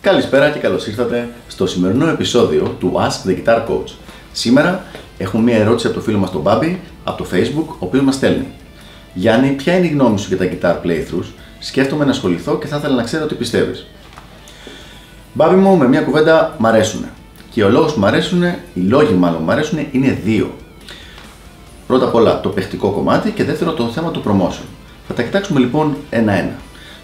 Καλησπέρα και καλώς ήρθατε στο σημερινό επεισόδιο του Ask the Guitar Coach. Σήμερα έχουμε μία ερώτηση από το φίλο μας τον Μπάμπη, από το Facebook, ο οποίος μας στέλνει. Γιάννη, ποια είναι η γνώμη σου για τα guitar playthroughs, σκέφτομαι να ασχοληθώ και θα ήθελα να ξέρω τι πιστεύεις. Μπάμπη μου, με μια κουβέντα μ' αρέσουν. Και ο λόγος που μ' αρέσουν, οι λόγοι μάλλον μ' αρέσουν είναι δύο. Πρώτα απ' όλα το παιχτικό κομμάτι και δεύτερο το θέμα του promotion. Θα τα κοιτάξουμε λοιπόν ένα-ένα.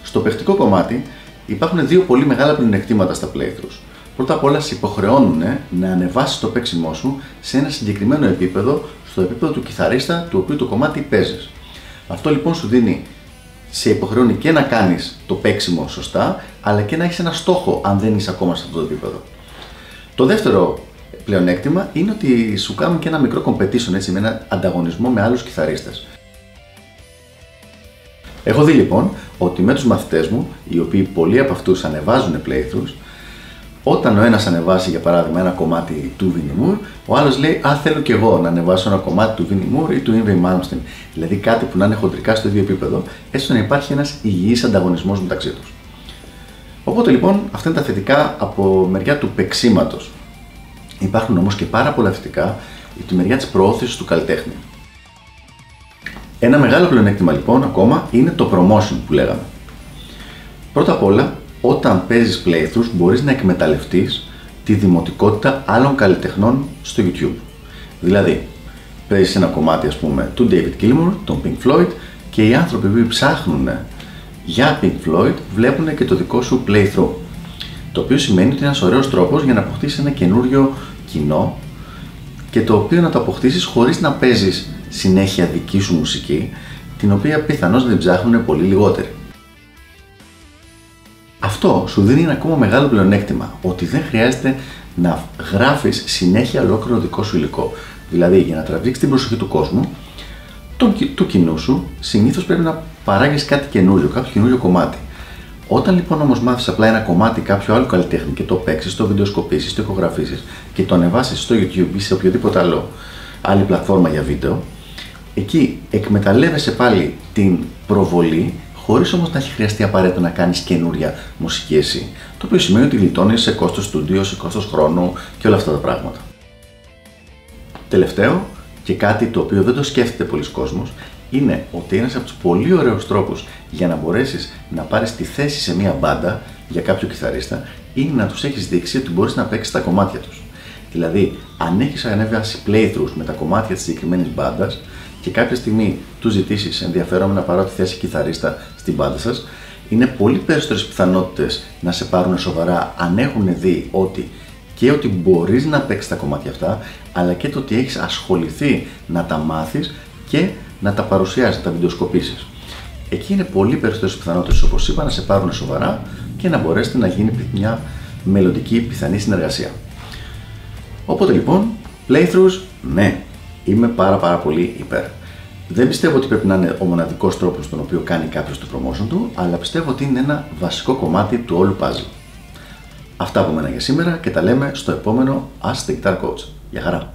Στο παιχτικό κομμάτι υπάρχουν δύο πολύ μεγάλα πλεονεκτήματα στα playthroughs. Πρώτα απ' όλα σε υποχρεώνουν να ανεβάσεις το παίξιμό σου σε ένα συγκεκριμένο επίπεδο, στο επίπεδο του κιθαρίστα του οποίου το κομμάτι παίζεις. Αυτό λοιπόν σου δίνει, σε υποχρεώνει και να κάνεις το παίξιμο σωστά, αλλά και να έχεις ένα στόχο αν δεν είσαι ακόμα σε αυτό το επίπεδο. Το δεύτερο πλεονέκτημα είναι ότι σου κάνουν και ένα μικρό competition έτσι, με ένα ανταγωνισμό με άλλους κιθαρίστες. Έχω δει λοιπόν ότι με τους μαθητές μου, οι οποίοι πολλοί από αυτούς ανεβάζουν playthroughs, όταν ο ένας ανεβάσει για παράδειγμα ένα κομμάτι του Vinnie Moore, ο άλλος λέει «Α, θέλω και εγώ να ανεβάσω ένα κομμάτι του Vinnie Moore ή του Ingrid Malmsteen». Δηλαδή κάτι που να είναι χοντρικά στο ίδιο επίπεδο, έστω να υπάρχει ένας υγιής ανταγωνισμός μεταξύ τους. Οπότε λοιπόν αυτά είναι τα θετικά από μεριά του παίξήματος. Υπάρχουν όμως και πάρα πολλά θετικά για τη μεριά της προώθησης του καλλιτέχνη. Ένα μεγάλο πλεονέκτημα λοιπόν ακόμα είναι το promotion που λέγαμε. Πρώτα απ' όλα, όταν παίζεις playthroughs μπορείς να εκμεταλλευτείς τη δημοτικότητα άλλων καλλιτεχνών στο YouTube. Δηλαδή, παίζεις ένα κομμάτι ας πούμε του David Gilmour, τον Pink Floyd και οι άνθρωποι που ψάχνουν για Pink Floyd βλέπουν και το δικό σου playthrough. Το οποίο σημαίνει ότι είναι ένας ωραίος τρόπος για να αποκτήσεις ένα καινούριο κοινό και το οποίο να το αποκτήσεις χωρίς να παίζεις συνέχεια δική σου μουσική, την οποία πιθανώς δεν ψάχνουν πολύ λιγότεροι. Αυτό σου δίνει ένα ακόμα μεγάλο πλεονέκτημα, ότι δεν χρειάζεται να γράφεις συνέχεια ολόκληρο δικό σου υλικό. Δηλαδή, για να τραβήξεις την προσοχή του κόσμου, του, του κοινού σου, συνήθως πρέπει να παράγεις κάτι καινούριο, κάποιο καινούριο κομμάτι. Όταν λοιπόν όμως μάθεις απλά ένα κομμάτι κάποιο άλλο καλλιτέχνη και το παίξεις, το βιντεοσκοπήσεις, το ηχογραφήσεις και το ανεβάσεις στο YouTube ή σε οποιοδήποτε άλλο άλλη πλατφόρμα για βίντεο, εκεί εκμεταλλεύεσαι πάλι την προβολή χωρίς όμως να έχει χρειαστεί απαραίτητα να κάνεις καινούρια μουσική εσύ. Το οποίο σημαίνει ότι γλιτώνεις σε κόστος στούντιο, σε κόστος χρόνου και όλα αυτά τα πράγματα. Τελευταίο, και κάτι το οποίο δεν το σκέφτεται πολλοί κόσμος, είναι ότι ένας από τους πολύ ωραίους τρόπους για να μπορέσεις να πάρεις τη θέση σε μια μπάντα για κάποιο κιθαρίστα είναι να τους έχεις δείξει ότι μπορείς να παίξεις τα κομμάτια τους. Δηλαδή, αν έχεις ανέβαση playthroughs με τα κομμάτια της συγκεκριμένης μπάντας και κάποια στιγμή του ζητήσεις ενδιαφέρον να πάρω τη θέση κιθαρίστα στην μπάντα σας, είναι πολύ περισσότερες πιθανότητες να σε πάρουν σοβαρά αν έχουν δει ότι και ότι μπορείς να παίξεις τα κομμάτια αυτά, αλλά και το ότι έχεις ασχοληθεί να τα μάθεις και να τα παρουσιάζει, να τα βιντεοσκοπήσεις. Εκεί είναι πολύ περισσότερες πιθανότητες, όπως είπα, να σε πάρουν σοβαρά και να μπορέσετε να γίνει μια μελλοντική πιθανή συνεργασία. Οπότε λοιπόν, playthroughs, ναι, είμαι πάρα πάρα πολύ υπέρ. Δεν πιστεύω ότι πρέπει να είναι ο μοναδικός τρόπος στον οποίο κάνει κάποιος το promotion του, αλλά πιστεύω ότι είναι ένα βασικό κομμάτι του όλου puzzle. Αυτά από μένα για σήμερα και τα λέμε στο επόμενο Ask the Guitar Coach. Γεια χαρά!